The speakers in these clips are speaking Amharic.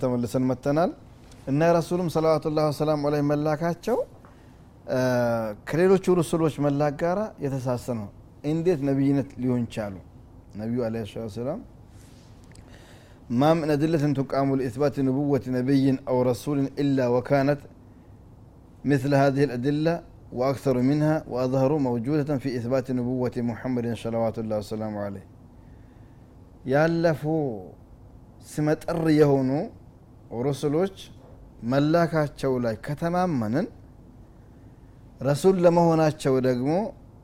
አለይኩም ወረህመቱላሂ ወበረካቱ ተመልሰን መጥተናል እና ረሱሉም ሰለዋቱላሂ ወሰላሙ ዐለይሂ መላካቸው ከሌሎቹ ሩሱሎች መላክ ጋራ የተሳሰረ ነው እንዴት ነቢይነት ሊሆን ቻሉ ነቢዩ አለ ሰላም ما من أدلة تقام لإثبات نبوة نبي أو رسول إلا وكانت مثل هذه الأدلة وأكثر منها وأظهر موجودة في إثبات نبوة محمد صلوات الله وسلامه عليه ያለፉ ስመጥር የሆኑ ሩስሎች መላካቸው ላይ ከተማመንን ረሱል ለመሆናቸው ደግሞ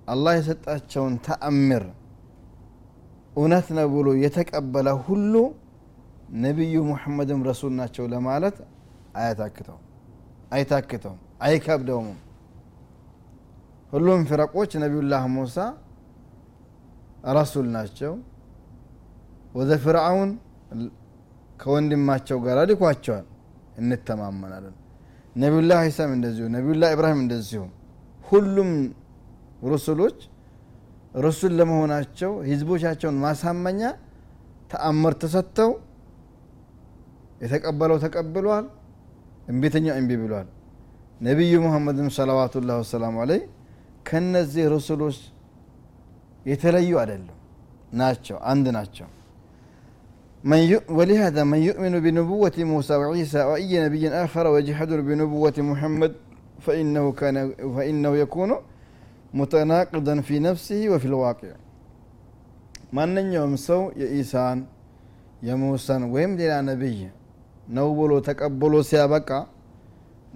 አላህ የሰጣቸውን ተአምር እውነት ነው ብሎ የተቀበለ ሁሉ ነቢዩ ሙሐመድም ረሱል ናቸው ለማለት አያታክተውም አይታክተውም አይከብደውም። ሁሉም ፍረቆች ነቢዩላህ ሙሳ ረሱል ናቸው። ወደ ፍርዓውን ከወንድማቸው ጋር ልኳቸዋል እንተማመናለን። ነቢዩላህ ዒሳም እንደዚሁ ነቢዩላህ ኢብራሂም እንደዚሁ። ሁሉም ሩሱሎች ሩሱል ለመሆናቸው ህዝቦቻቸውን ማሳመኛ ተአምር ተሰጥተው የተቀበለው ተቀብሏል እምቢተኛው እምቢ ብሏል። ነቢዩ ሙሐመድም ሰለዋቱላህ ወሰላሙ አለይ ከነዚህ ሩሱሎች የተለዩ አይደሉም። ናቸው አንድ ናቸው من ي... ولهذا من يؤمن بنبوة موسى وعيسى وأي نبي آخر ويجحد بنبوة محمد فإنه كان فإنه يكون متناقضا في نفسه وفي الواقع من يوم سو يا إيسان يا موسى ويم لنا نبي نوبلو تقبلو سيابقى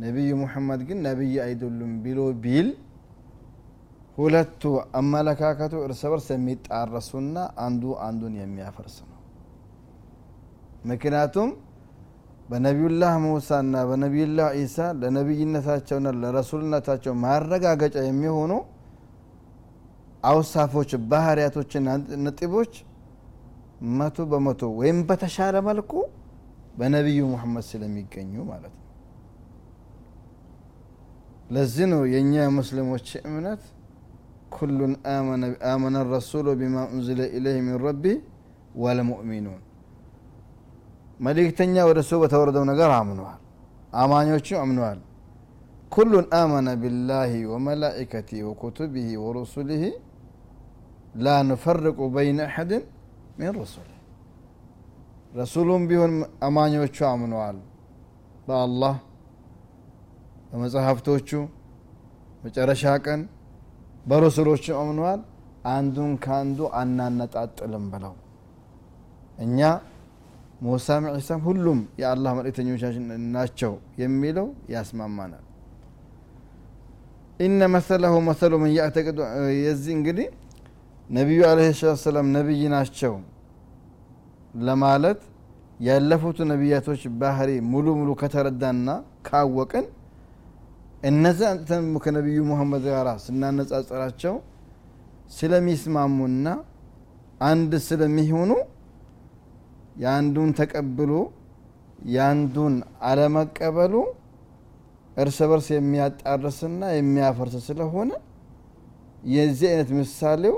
ነቢዩ ሙሐመድ ግን ነቢይ አይደሉም ቢሎ ቢል ሁለቱ አመለካከቱ እርስ በርስ የሚጣረሱና አንዱ አንዱን የሚያፈርስ ነው ምክንያቱም በነቢዩላህ ሙሳና በነቢዩላህ ኢሳ ለነቢይነታቸውና ለረሱልነታቸው ማረጋገጫ የሚሆኑ አውሳፎች ባህርያቶችና ነጥቦች መቶ በመቶ ወይም በተሻለ መልኩ በነቢዩ ሙሐመድ ስለሚገኙ ማለት ነው። ለዚህ ነው የእኛ ሙስሊሞች እምነት ኩሉን አመነ ረሱሉ ቢማ ኡንዝለ ኢለይህ ሚን ረቢ ወልሙእሚኑን መልእክተኛ ወደ ሰው በተወረደው ነገር አምነዋል አማኞቹ አምነዋል ኩሉን አመነ ቢላህ ወመላኢከቲ ወኩቱብህ ወሩሱልህ ላ ኑፈርቁ በይነ አሐድን ሚን ሩሱልህ ረሱሉም ቢሆን አማኞቹ አምነዋል በአላህ በመጽሐፍቶቹ መጨረሻ ቀን በሩሱሎቹ አምነዋል አንዱን ከአንዱ አናነጣጥልም ብለው እኛ ሙሳም ዒሳም ሁሉም የአላህ መልእክተኞቻችን ናቸው የሚለው ያስማማናል። ኢነ መሰለሁ መሰሉ ምን ያዕተቅዱ የዚህ እንግዲህ ነቢዩ አለ ሰላም ነቢይ ናቸው ለማለት ያለፉት ነቢያቶች ባህሪ ሙሉ ሙሉ ከተረዳና ካወቅን እነዚህ አንጥተን ከነቢዩ ሙሐመድ ጋር ስናነጻጸራቸው ስለሚስማሙና አንድ ስለሚሆኑ የአንዱን ተቀብሎ የአንዱን አለመቀበሉ እርስ በርስ የሚያጣርስና የሚያፈርስ ስለሆነ የዚህ አይነት ምሳሌው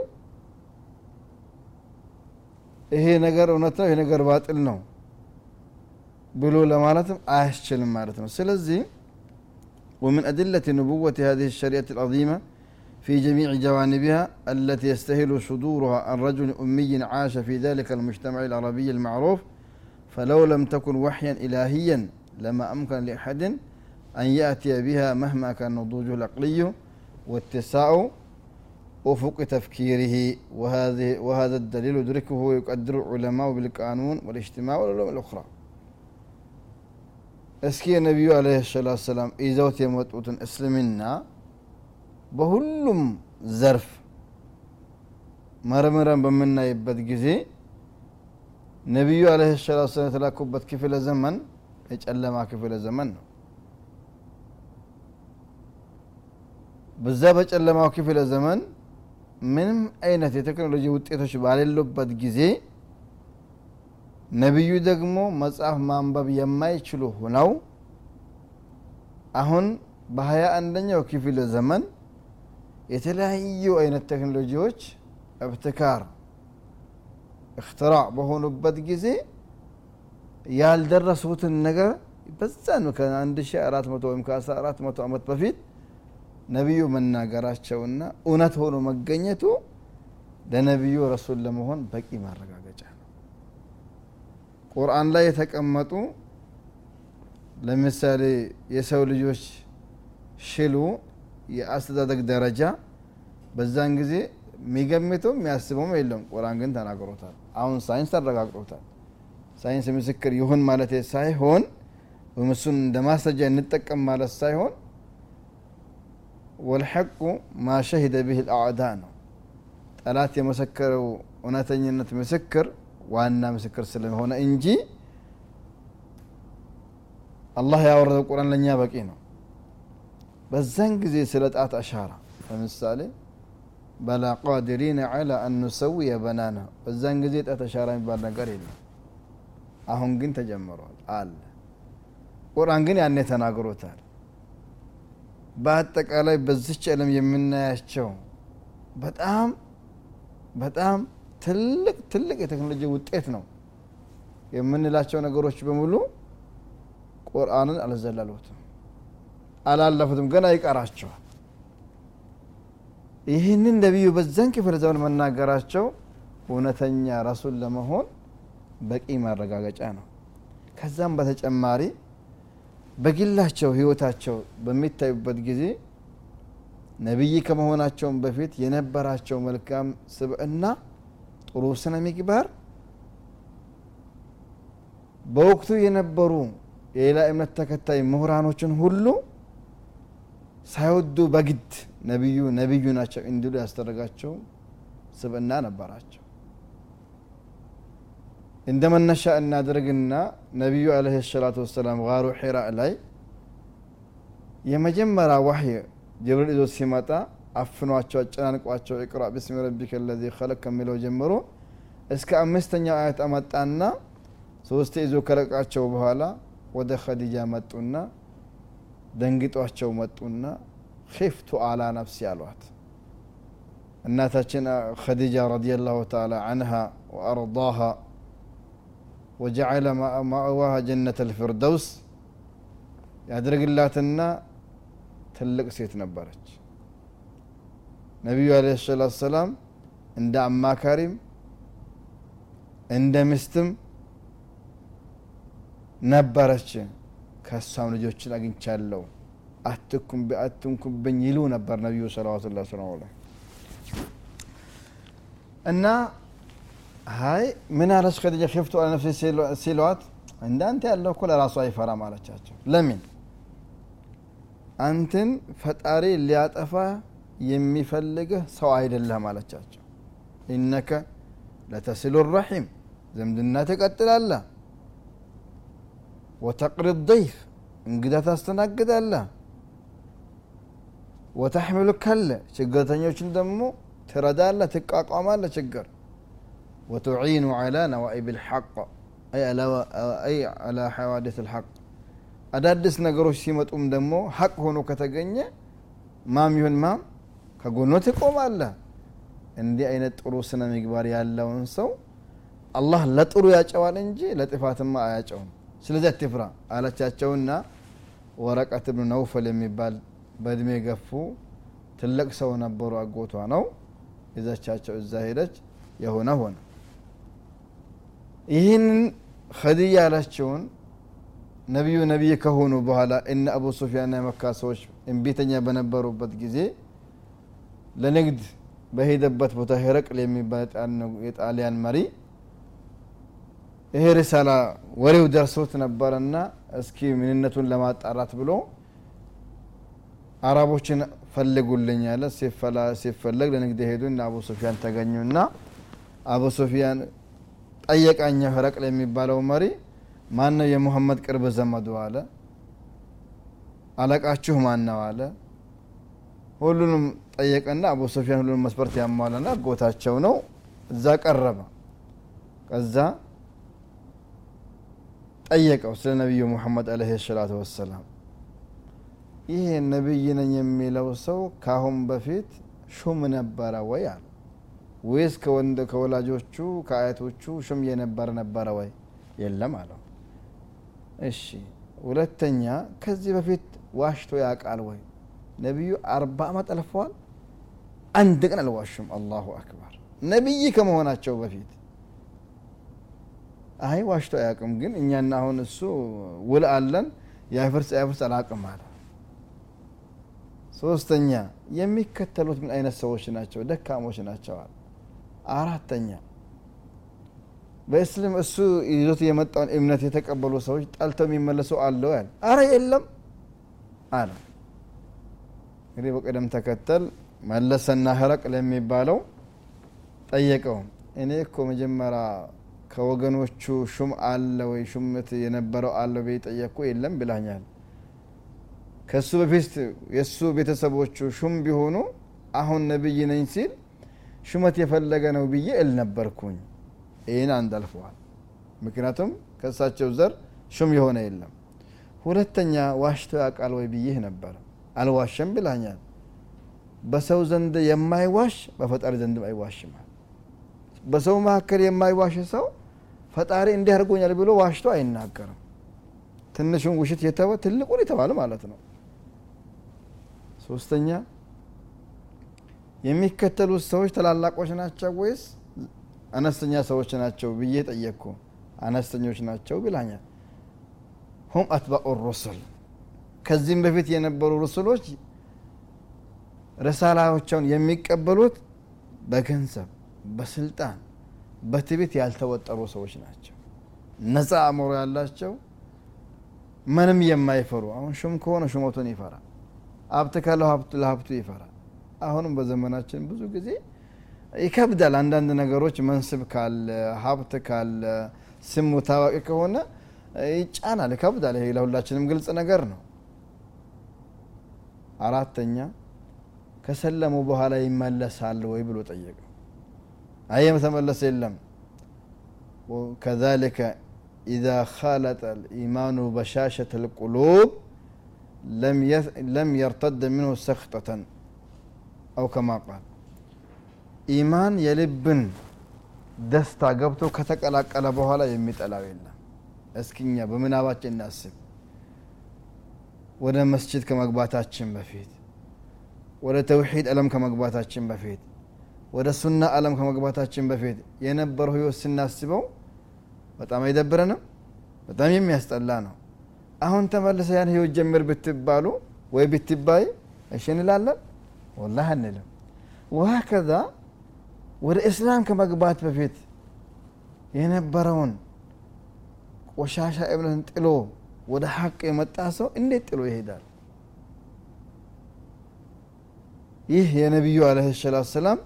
ይሄ ነገር እውነት ነው ይሄ ነገር ባጥል ነው ብሎ ለማለትም አያስችልም ማለት ነው ስለዚህ ومن أدلة نبوة هذه الشريعة العظيمة في جميع جوانبها التي يستهل صدورها عن رجل أمي عاش في ذلك المجتمع العربي المعروف فلو لم تكن وحيا إلهيا لما أمكن لأحد أن يأتي بها مهما كان نضوجه العقلي واتساع أفق تفكيره. وهذه وهذا الدليل يدركه ويقدر العلماء بالقانون والاجتماع والعلوم الأخرى. اسكي النبي عليه الصلاة والسلام إذا وتموت أسلمنا በሁሉም ዘርፍ መርምረን በምናይበት ጊዜ ነቢዩ አለህ ሰላት ሰላም የተላኩበት ክፍለ ዘመን የጨለማ ክፍለ ዘመን ነው። በዛ በጨለማው ክፍለ ዘመን ምንም አይነት የቴክኖሎጂ ውጤቶች ባሌሉበት ጊዜ ነቢዩ ደግሞ መጽሐፍ ማንበብ የማይችሉ ሁነው አሁን በሀያ አንደኛው ክፍለ ዘመን የተለያዩ አይነት ቴክኖሎጂዎች እብትካር እክትራዕ በሆኑበት ጊዜ ያልደረሱትን ነገር በዛን ከ1400 ወይም ከ1400 ዓመት በፊት ነቢዩ መናገራቸውና እውነት ሆኖ መገኘቱ ለነቢዩ ረሱል ለመሆን በቂ ማረጋገጫ ነው። ቁርአን ላይ የተቀመጡ ለምሳሌ የሰው ልጆች ሽሉ የአስተዳደግ ደረጃ በዛን ጊዜ የሚገምተው የሚያስበውም የለም። ቁርአን ግን ተናግሮታል። አሁን ሳይንስ ተረጋግጦታል። ሳይንስ ምስክር ይሁን ማለት ሳይሆን እሱን እንደ ማስረጃ እንጠቀም ማለት ሳይሆን والحق ما شهد به الأعداء ነው። ጠላት የመሰከረው እውነተኝነት ምስክር ዋና ምስክር ስለሆነ እንጂ አላህ ያወረደው ቁርአን ለእኛ በቂ ነው በዛን ጊዜ ስለ ጣት አሻራ። ለምሳሌ በላ ቃዲሪን ዐላ አን ኑሰውየ በዛን ጊዜ ጣት አሻራ የሚባል ነገር የለም። አሁን ግን ተጀምሯል አለ። ቁርአን ግን ያኔ ተናግሮታል። በአጠቃላይ በዚች ዓለም የምናያቸው በጣም በጣም ትልቅ ትልቅ የቴክኖሎጂ ውጤት ነው የምንላቸው ነገሮች በሙሉ ቁርአንን አልዘለሉትም አላለፉትም ገና ይቀራቸዋል ይህንን ነቢዩ በዛን ክፍለ ዘመን መናገራቸው እውነተኛ ረሱል ለመሆን በቂ ማረጋገጫ ነው። ከዛም በተጨማሪ በግላቸው ህይወታቸው በሚታዩበት ጊዜ ነቢይ ከመሆናቸውን በፊት የነበራቸው መልካም ስብዕና ጥሩ ስነ ምግባር በወቅቱ የነበሩ የሌላ እምነት ተከታይ ምሁራኖችን ሁሉ ሳይወዱ በግድ ነቢዩ ነቢዩ ናቸው እንዲሉ ያስደረጋቸው ስብዕና ነበራቸው። እንደ መነሻ እናድርግና ነቢዩ አለህ ሰላቱ ወሰላም ጋሩ ሒራ ላይ የመጀመሪያ ዋህይ ጅብሪል ይዞ ሲመጣ አፍኗቸው አጨናንቋቸው ኢቅራ ብስሚ ረቢከ ለዚ ከለቅ ከሚለው ጀምሮ እስከ አምስተኛው አያት አመጣና ሶስቴ ይዞ ከለቃቸው በኋላ ወደ ኸዲጃ መጡና ደንግጧቸው መጡና ኺፍቱ አላ ነፍሲ አሏት። እናታችን ኸዲጃ ረዲየላሁ ተዓላ አንሃ ወአርዳሃ ወጀዐለ ማእዋሃ ጀነት አልፊርደውስ ያድርግላትና ትልቅ ሴት ነበረች። ነቢዩ አለ ሰላት ሰላም እንደ አማካሪም እንደ ሚስትም ነበረች ከእሷም ልጆችን አግኝቻለሁ። አትንኩብኝ ይሉ ነበር ነቢዩ ሰለዋቱ ላ ላይ እና ሀይ ምን አለች ከዲጃ ኺፍቱ አለ ነፍሲ ሲሏት እንዳንተ ያለው እኮ ለራሱ አይፈራም አለቻቸው። ለምን? አንተን ፈጣሪ ሊያጠፋ የሚፈልግህ ሰው አይደለህም አለቻቸው። ኢነከ ለተስሉ ረሒም ዝምድና ትቀጥላለህ ወተቅሪ ደይፍ እንግዳ ታስተናግዳለህ ወተሕሚሉ ከለ ችግርተኞችን ደግሞ ትረዳለህ ትቋቋማለህ ችግር وتعين على نوائب الحق أي أي على حوادث الحق አዳዲስ ነገሮች ሲመጡም ደግሞ ሀቅ ሆኖ ከተገኘ ማም ይሁን ማም ከጎኖ ትቆማለህ እንዲህ አይነት ጥሩ ስነ ምግባር ያለውን ሰው አላህ ለጥሩ ያጨዋል እንጂ ለጥፋትማ አያጨውም ስለዚህ አትፍራ አለቻቸውና ወረቀት ብኑ ነውፈል የሚባል በእድሜ ገፉ ትልቅ ሰው ነበሩ። አጎቷ ነው። ይዘቻቸው እዛ ሄደች። የሆነ ሆነ። ይህንን ኸዲያ ያላቸውን ነቢዩ ነቢይ ከሆኑ በኋላ እነ አቡ ሱፊያንና የመካ ሰዎች እምቢተኛ በነበሩበት ጊዜ ለንግድ በሄደበት ቦታ ሄረቅል የሚባል የጣሊያን መሪ ይሄ ሪሳላ ወሬው ደርሶት ነበረና እስኪ ምንነቱን ለማጣራት ብሎ አረቦችን ፈልጉልኝ ያለ ሲፈለግ ለንግድ ሄዱ እና አቡ ሱፊያን ተገኙና አቡ ሱፊያን ጠየቃኛ ህረቅል የሚባለው መሪ ማን ነው የሙሐመድ ቅርብ ዘመዱ አለ። አለቃችሁ ማን ነው አለ። ሁሉንም ጠየቀና አቡ ሱፊያን ሁሉንም መስፈርት ያሟላና አጎታቸው ነው። እዛ ቀረበ። ከዛ ጠየቀው ስለ ነቢዩ ሙሐመድ አለህ ሰላቱ ወሰላም። ይህ ነቢይ ነኝ የሚለው ሰው ካሁን በፊት ሹም ነበረ ወይ አለ። ወይስ ከወላጆቹ ከአያቶቹ ሹም የነበረ ነበረ ወይ? የለም አለው። እሺ ሁለተኛ ከዚህ በፊት ዋሽቶ ያውቃል ወይ? ነቢዩ አርባ ዓመት አልፈዋል። አንድ ቀን አልዋሹም። አላሁ አክበር። ነቢይ ከመሆናቸው በፊት አይ ዋሽቶ አያውቅም ግን እኛና አሁን እሱ ውል አለን። ያፍርስ ያፍርስ አላውቅም አለ። ሶስተኛ የሚከተሉት ምን አይነት ሰዎች ናቸው? ደካሞች ናቸዋል አራተኛ በእስልም እሱ ይዞት የመጣውን እምነት የተቀበሉ ሰዎች ጠልተው የሚመለሱ አለው ያል አረ የለም አለ። እንግዲህ በቅደም ተከተል መለሰና ህረቅ ለሚባለው ጠየቀው። እኔ እኮ መጀመሪያ ከወገኖቹ ሹም አለ ወይ? ሹመት የነበረው አለ ወይ ጠየቅኩ። የለም ብላኛል ከሱ በፊት የእሱ ቤተሰቦቹ ሹም ቢሆኑ አሁን ነብይ ነኝ ሲል ሹመት የፈለገ ነው ብዬ እል ነበርኩኝ። ይህን አንድ አልፈዋል። ምክንያቱም ከእሳቸው ዘር ሹም የሆነ የለም። ሁለተኛ ዋሽቶ ያውቃል ወይ ብዬህ ነበር። አልዋሸም ብላኛል በሰው ዘንድ የማይዋሽ በፈጣሪ ዘንድም አይዋሽማል በሰው መካከል የማይዋሽ ሰው ፈጣሪ እንዲህ አድርጎኛል ብሎ ዋሽቶ አይናገርም። ትንሹን ውሽት የተወ ትልቁን የተባለ ማለት ነው። ሶስተኛ የሚከተሉት ሰዎች ታላላቆች ናቸው ወይስ አነስተኛ ሰዎች ናቸው ብዬ ጠየቅኩ። አነስተኞች ናቸው ብላኛል ሁም አትባኡ ሩሱል። ከዚህም በፊት የነበሩ ሩሱሎች ረሳላዎቻውን የሚቀበሉት በገንዘብ በስልጣን በትቤት ያልተወጠሩ ሰዎች ናቸው። ነፃ አእምሮ ያላቸው ምንም የማይፈሩ። አሁን ሹም ከሆነ ሹመቱን ይፈራል። ሀብት ካለው ለሀብቱ ይፈራል። አሁንም በዘመናችን ብዙ ጊዜ ይከብዳል። አንዳንድ ነገሮች መንስብ ካለ ሀብት ካለ ስሙ ታዋቂ ከሆነ ይጫናል ይከብዳል። ይሄ ለሁላችንም ግልጽ ነገር ነው። አራተኛ ከሰለሙ በኋላ ይመለሳል ወይ ብሎ ጠየቀ أي مثلا الله سلم وكذلك إذا خالط الإيمان بشاشة القلوب لم لم يرتد منه سخطة أو كما قال. إيمان يلبن دستا قبتو كتك على قلبه لا يميت على ويلا. أسكنيا بمن أباك الناس. ولا مسجد كما قباتات بفيت ولا توحيد ألم كما قباتات بفيت ወደ ሱና አለም ከመግባታችን በፊት የነበረው ህይወት ስናስበው በጣም አይደብረንም? በጣም የሚያስጠላ ነው። አሁን ተመልሰ ያን ህይወት ጀምር ብትባሉ ወይ ብትባይ እሺ እንላለን? ወላህ አንልም። ወሀከዛ ወደ እስላም ከመግባት በፊት የነበረውን ቆሻሻ እምነትን ጥሎ ወደ ሀቅ የመጣ ሰው እንዴት ጥሎ ይሄዳል? ይህ የነቢዩ አለህ ሰላት ሰላም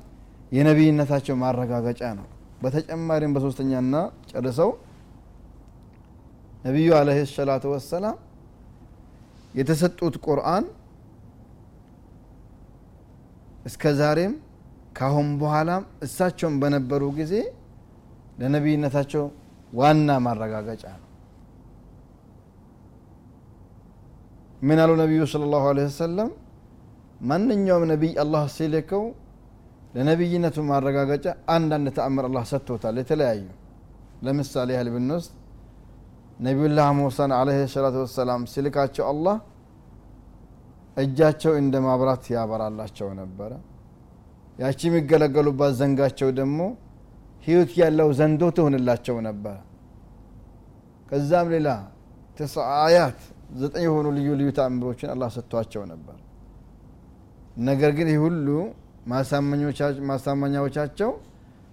የነቢይነታቸው ማረጋገጫ ነው። በተጨማሪም በሶስተኛና ጨርሰው ነቢዩ አለህ ሰላቱ ወሰላም የተሰጡት ቁርአን እስከ ዛሬም ካሁን በኋላም እሳቸውን በነበሩ ጊዜ ለነቢይነታቸው ዋና ማረጋገጫ ነው። ምን አሉ ነቢዩ ስለ ላሁ ወሰለም? ማንኛውም ነቢይ አላህ ሲልከው ለነቢይነቱ ማረጋገጫ አንዳንድ ተአምር አላህ ሰጥቶታል። የተለያዩ ለምሳሌ ያህል ብንወስድ ነቢዩላህ ሙሳን አለህ ሰላቱ ወሰላም ሲልካቸው አላህ እጃቸው እንደ ማብራት ያበራላቸው ነበረ። ያቺ የሚገለገሉባት ዘንጋቸው ደግሞ ህይወት ያለው ዘንዶ ትሆንላቸው ነበረ። ከዛም ሌላ ትስዓ አያት ዘጠኝ የሆኑ ልዩ ልዩ ተአምሮችን አላህ ሰጥቷቸው ነበር። ነገር ግን ይህ ሁሉ ማሳመኛዎቻቸው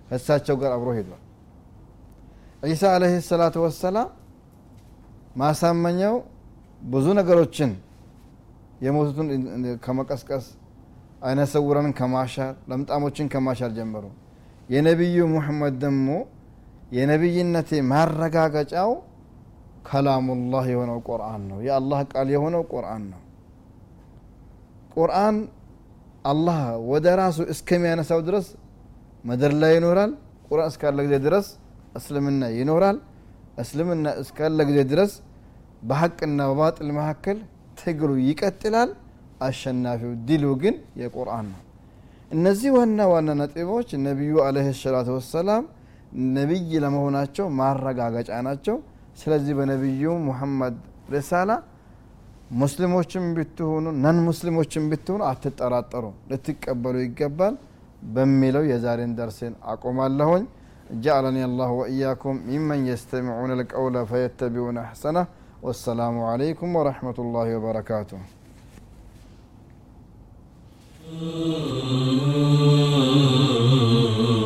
ከእሳቸው ጋር አብሮ ሄዷል። ዒሳ አለህ ሰላቱ ወሰላም ማሳመኛው ብዙ ነገሮችን የሞቱትን ከመቀስቀስ አይነ ስውራንን ከማሻር ለምጣሞችን ከማሻር ጀመሩ። የነቢዩ ሙሐመድ ደግሞ የነቢይነቴ ማረጋገጫው ከላሙላህ የሆነው ቁርአን ነው። የአላህ ቃል የሆነው ቁርአን ነው። ቁርአን አላህ ወደ ራሱ እስከሚያነሳው ድረስ ምድር ላይ ይኖራል ቁርአን እስካለ ጊዜ ድረስ እስልምና ይኖራል። እስልምና እስካለ ጊዜ ድረስ በሀቅና በባጥል መካከል ትግሉ ይቀጥላል። አሸናፊው ድሉ ግን የቁርአን ነው። እነዚህ ዋና ዋና ነጥቦች ነቢዩ አለህ ሰላቱ ወሰላም ነቢይ ለመሆናቸው ማረጋገጫ ናቸው። ስለዚህ በነቢዩ ሙሐመድ ሪሳላ ሙስሊሞችም ብትሆኑ ነን ሙስሊሞችም ብትሆኑ አትጠራጠሩ ልትቀበሉ ይገባል በሚለው የዛሬን ደርሴን አቆማለሁኝ جعلني الله وإياكم ممن يستمعون القول فيتبعون أحسنه والسلام عليكم ورحمة الله وبركاته Oh